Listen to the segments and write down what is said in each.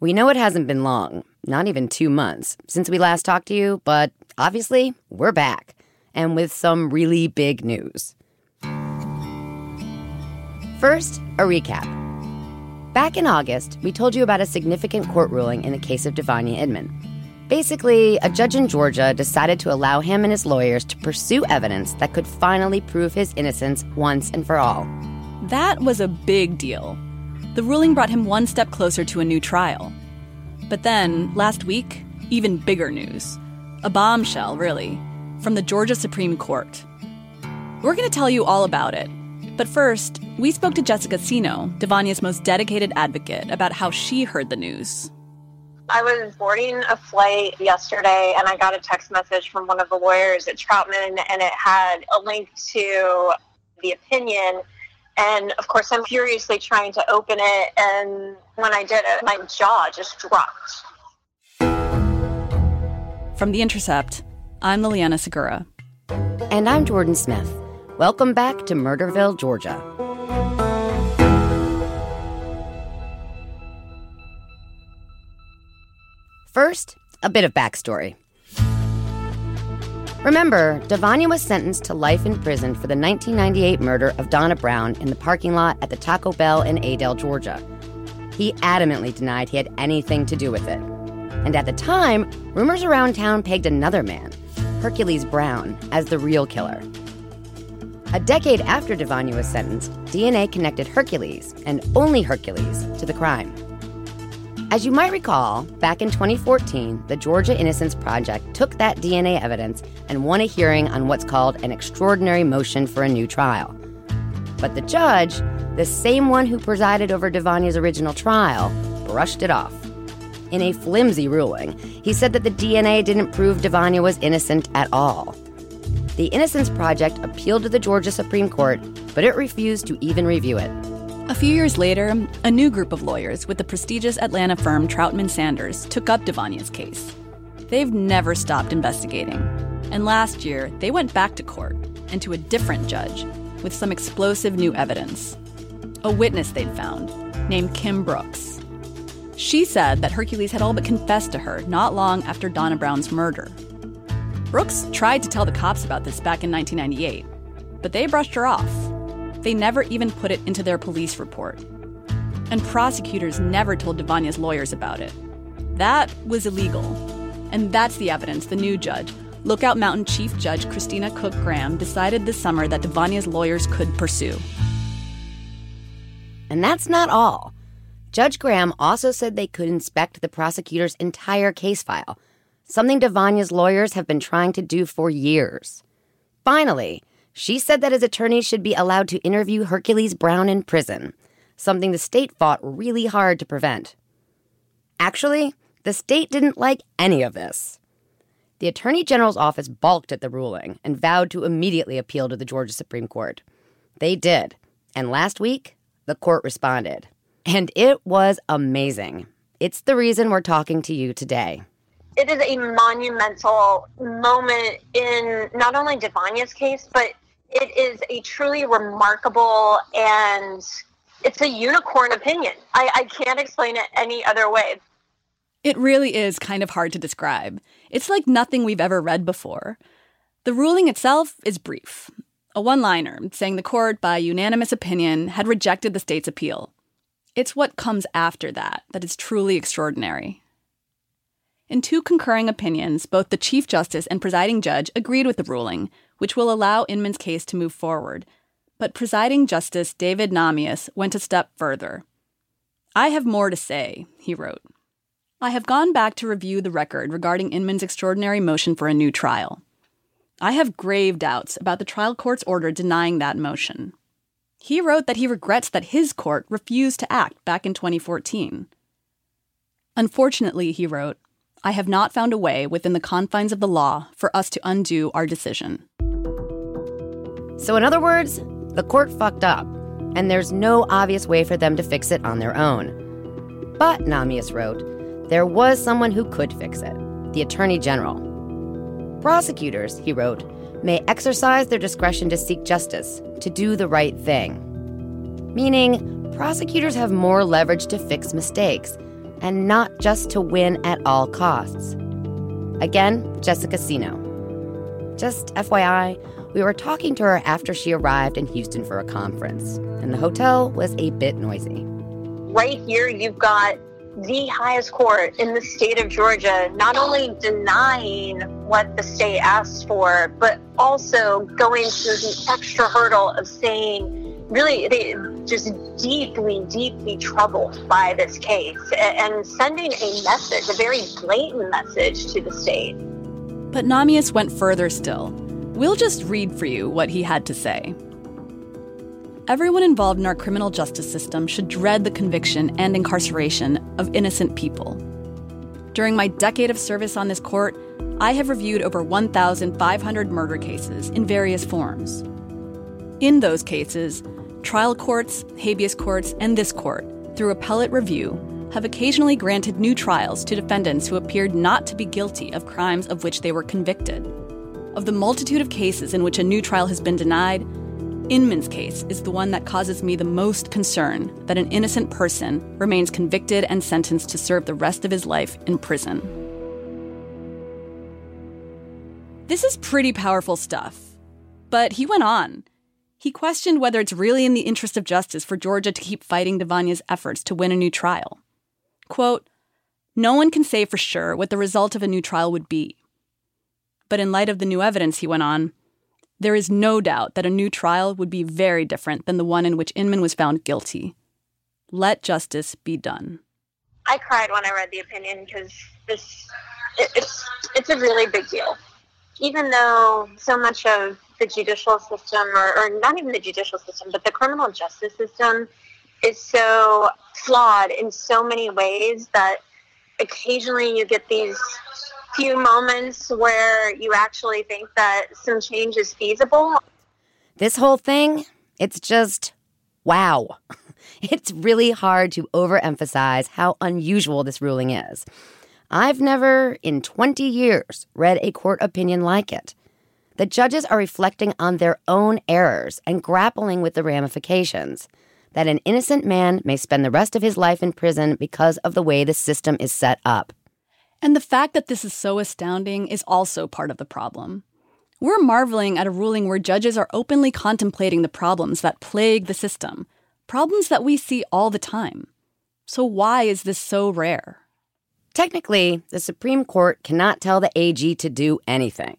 We know it hasn't been long, not even two months, since we last talked to you, but obviously, we're back and with some really big news. First, a recap. Back in August, we told you about a significant court ruling in the case of Devonia Inman. Basically, a judge in Georgia decided to allow him and his lawyers to pursue evidence that could finally prove his innocence once and for all. That was a big deal. The ruling brought him one step closer to a new trial. But then, last week, even bigger news. A bombshell, really, from the Georgia Supreme Court. We're going to tell you all about it. But first, we spoke to Jessica Sino, Devonia's most dedicated advocate, about how she heard the news. I was boarding a flight yesterday and I got a text message from one of the lawyers at Troutman and it had a link to the opinion and of course, I'm furiously trying to open it. And when I did it, my jaw just dropped. From The Intercept, I'm Liliana Segura. And I'm Jordan Smith. Welcome back to Murderville, Georgia. First, a bit of backstory. Remember, Devonia was sentenced to life in prison for the 1998 murder of Donna Brown in the parking lot at the Taco Bell in Adel, Georgia. He adamantly denied he had anything to do with it. And at the time, rumors around town pegged another man, Hercules Brown, as the real killer. A decade after Devonia was sentenced, DNA connected Hercules, and only Hercules, to the crime. As you might recall, back in 2014, the Georgia Innocence Project took that DNA evidence and won a hearing on what's called an extraordinary motion for a new trial. But the judge, the same one who presided over Devonia's original trial, brushed it off. In a flimsy ruling, he said that the DNA didn't prove Devonia was innocent at all. The Innocence Project appealed to the Georgia Supreme Court, but it refused to even review it. A few years later, a new group of lawyers with the prestigious Atlanta firm Troutman Sanders took up Devonia's case. They've never stopped investigating. And last year, they went back to court and to a different judge with some explosive new evidence. A witness they'd found, named Kim Brooks. She said that Hercules had all but confessed to her not long after Donna Brown's murder. Brooks tried to tell the cops about this back in 1998, but they brushed her off they never even put it into their police report. And prosecutors never told Devonia's lawyers about it. That was illegal. And that's the evidence the new judge, Lookout Mountain Chief Judge Kristina Cook Graham, decided this summer that Devonia's lawyers could pursue. And that's not all. Judge Graham also said they could inspect the prosecutor's entire case file, something Devonia's lawyers have been trying to do for years. Finally, she said that his attorneys should be allowed to interview Hercules Brown in prison, something the state fought really hard to prevent. Actually, the state didn't like any of this. The Attorney General's office balked at the ruling and vowed to immediately appeal to the Georgia Supreme Court. They did, and last week, the court responded. And it was amazing. It's the reason we're talking to you today it is a monumental moment in not only Devonia's case, but it is a truly remarkable and it's a unicorn opinion. I, I can't explain it any other way. It really is kind of hard to describe. It's like nothing we've ever read before. The ruling itself is brief a one liner saying the court, by unanimous opinion, had rejected the state's appeal. It's what comes after that that is truly extraordinary. In two concurring opinions, both the Chief Justice and presiding judge agreed with the ruling, which will allow Inman's case to move forward. But presiding Justice David Nahmias went a step further. I have more to say, he wrote. I have gone back to review the record regarding Inman's extraordinary motion for a new trial. I have grave doubts about the trial court's order denying that motion. He wrote that he regrets that his court refused to act back in 2014. Unfortunately, he wrote, I have not found a way within the confines of the law for us to undo our decision. So, in other words, the court fucked up, and there's no obvious way for them to fix it on their own. But, Nahmias wrote, there was someone who could fix it the Attorney General. Prosecutors, he wrote, may exercise their discretion to seek justice, to do the right thing. Meaning, prosecutors have more leverage to fix mistakes, and not just to win at all costs. Again, Jessica Sino. Just FYI, we were talking to her after she arrived in Houston for a conference, and the hotel was a bit noisy. Right here, you've got the highest court in the state of Georgia not only denying what the state asked for, but also going through the extra hurdle of saying, really, they just deeply, deeply troubled by this case and sending a message, a very blatant message to the state. But Nahmias went further still. We'll just read for you what he had to say. Everyone involved in our criminal justice system should dread the conviction and incarceration of innocent people. During my decade of service on this court, I have reviewed over 1,500 murder cases in various forms. In those cases, trial courts, habeas courts, and this court, through appellate review, have occasionally granted new trials to defendants who appeared not to be guilty of crimes of which they were convicted. Of the multitude of cases in which a new trial has been denied, Inman's case is the one that causes me the most concern that an innocent person remains convicted and sentenced to serve the rest of his life in prison. This is pretty powerful stuff. But he went on. He questioned whether it's really in the interest of justice for Georgia to keep fighting Devonia's efforts to win a new trial. Quote, No one can say for sure what the result of a new trial would be. But in light of the new evidence, he went on, there is no doubt that a new trial would be very different than the one in which Inman was found guilty. Let justice be done. I cried when I read the opinion because this it, it's it's a really big deal. Even though so much of the judicial system, or, or not even the judicial system, but the criminal justice system, is so flawed in so many ways that occasionally you get these few moments where you actually think that some change is feasible. This whole thing, it's just wow. It's really hard to overemphasize how unusual this ruling is. I've never, in 20 years, read a court opinion like it. The judges are reflecting on their own errors and grappling with the ramifications. That an innocent man may spend the rest of his life in prison because of the way the system is set up. And the fact that this is so astounding is also part of the problem. We're marveling at a ruling where judges are openly contemplating the problems that plague the system, problems that we see all the time. So, why is this so rare? Technically, the Supreme Court cannot tell the AG to do anything.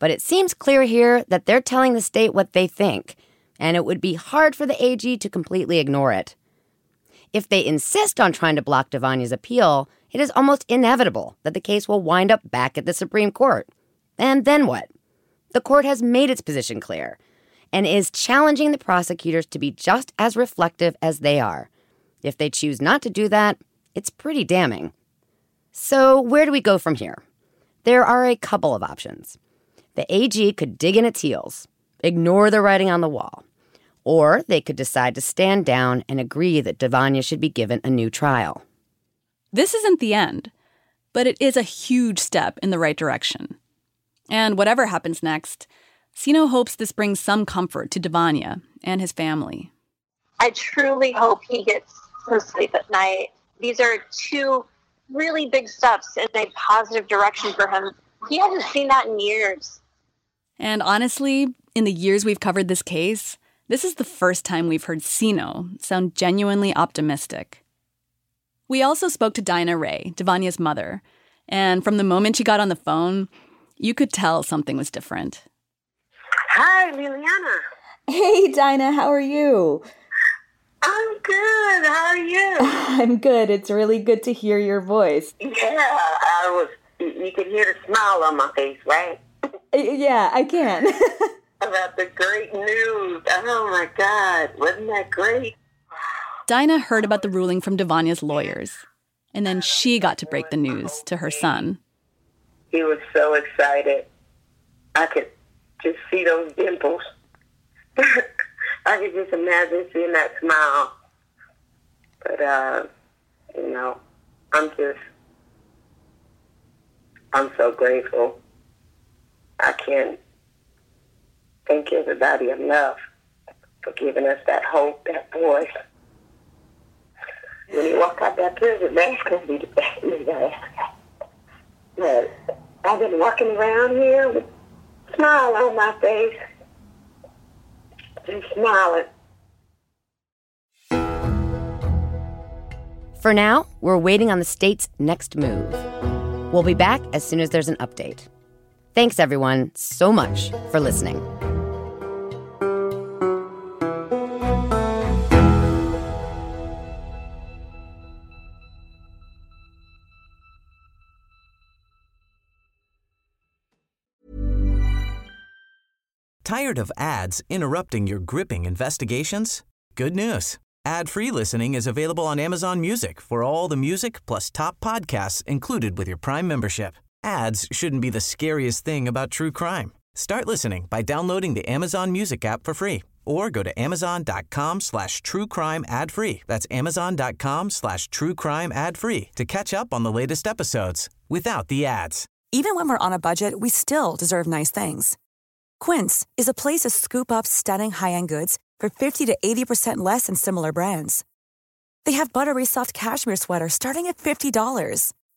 But it seems clear here that they're telling the state what they think, and it would be hard for the AG to completely ignore it. If they insist on trying to block Devonia's appeal, it is almost inevitable that the case will wind up back at the Supreme Court. And then what? The court has made its position clear and is challenging the prosecutors to be just as reflective as they are. If they choose not to do that, it's pretty damning. So, where do we go from here? There are a couple of options. The AG could dig in its heels, ignore the writing on the wall, or they could decide to stand down and agree that Devonia should be given a new trial. This isn't the end, but it is a huge step in the right direction. And whatever happens next, Sino hopes this brings some comfort to Devonia and his family. I truly hope he gets some sleep at night. These are two really big steps in a positive direction for him. He hasn't seen that in years. And honestly, in the years we've covered this case, this is the first time we've heard Sino sound genuinely optimistic. We also spoke to Dinah Ray, Devonia's mother, and from the moment she got on the phone, you could tell something was different. Hi, Liliana. Hey, Dinah, how are you? I'm good. How are you? I'm good. It's really good to hear your voice. Yeah, I was. You could hear the smile on my face, right? Yeah, I can. About the great news. Oh my God, wasn't that great? Dinah heard about the ruling from Devonia's lawyers. And then she got to break the news to her son. He was so excited. I could just see those dimples. I could just imagine seeing that smile. But, uh, you know, I'm just, I'm so grateful. I can't thank everybody enough for giving us that hope, that voice. When you walk out that prison, that's going to be the best news But I've been walking around here with a smile on my face. Just smiling. For now, we're waiting on the state's next move. We'll be back as soon as there's an update. Thanks, everyone, so much for listening. Tired of ads interrupting your gripping investigations? Good news. Ad-free listening is available on Amazon Music for all the music plus top podcasts included with your Prime membership. Ads shouldn't be the scariest thing about true crime. Start listening by downloading the Amazon Music app for free or go to amazon.com slash true crime ad free. That's amazon.com slash true crime ad free to catch up on the latest episodes without the ads. Even when we're on a budget, we still deserve nice things. Quince is a place to scoop up stunning high-end goods for 50 to 80% less than similar brands. They have buttery soft cashmere sweaters starting at $50,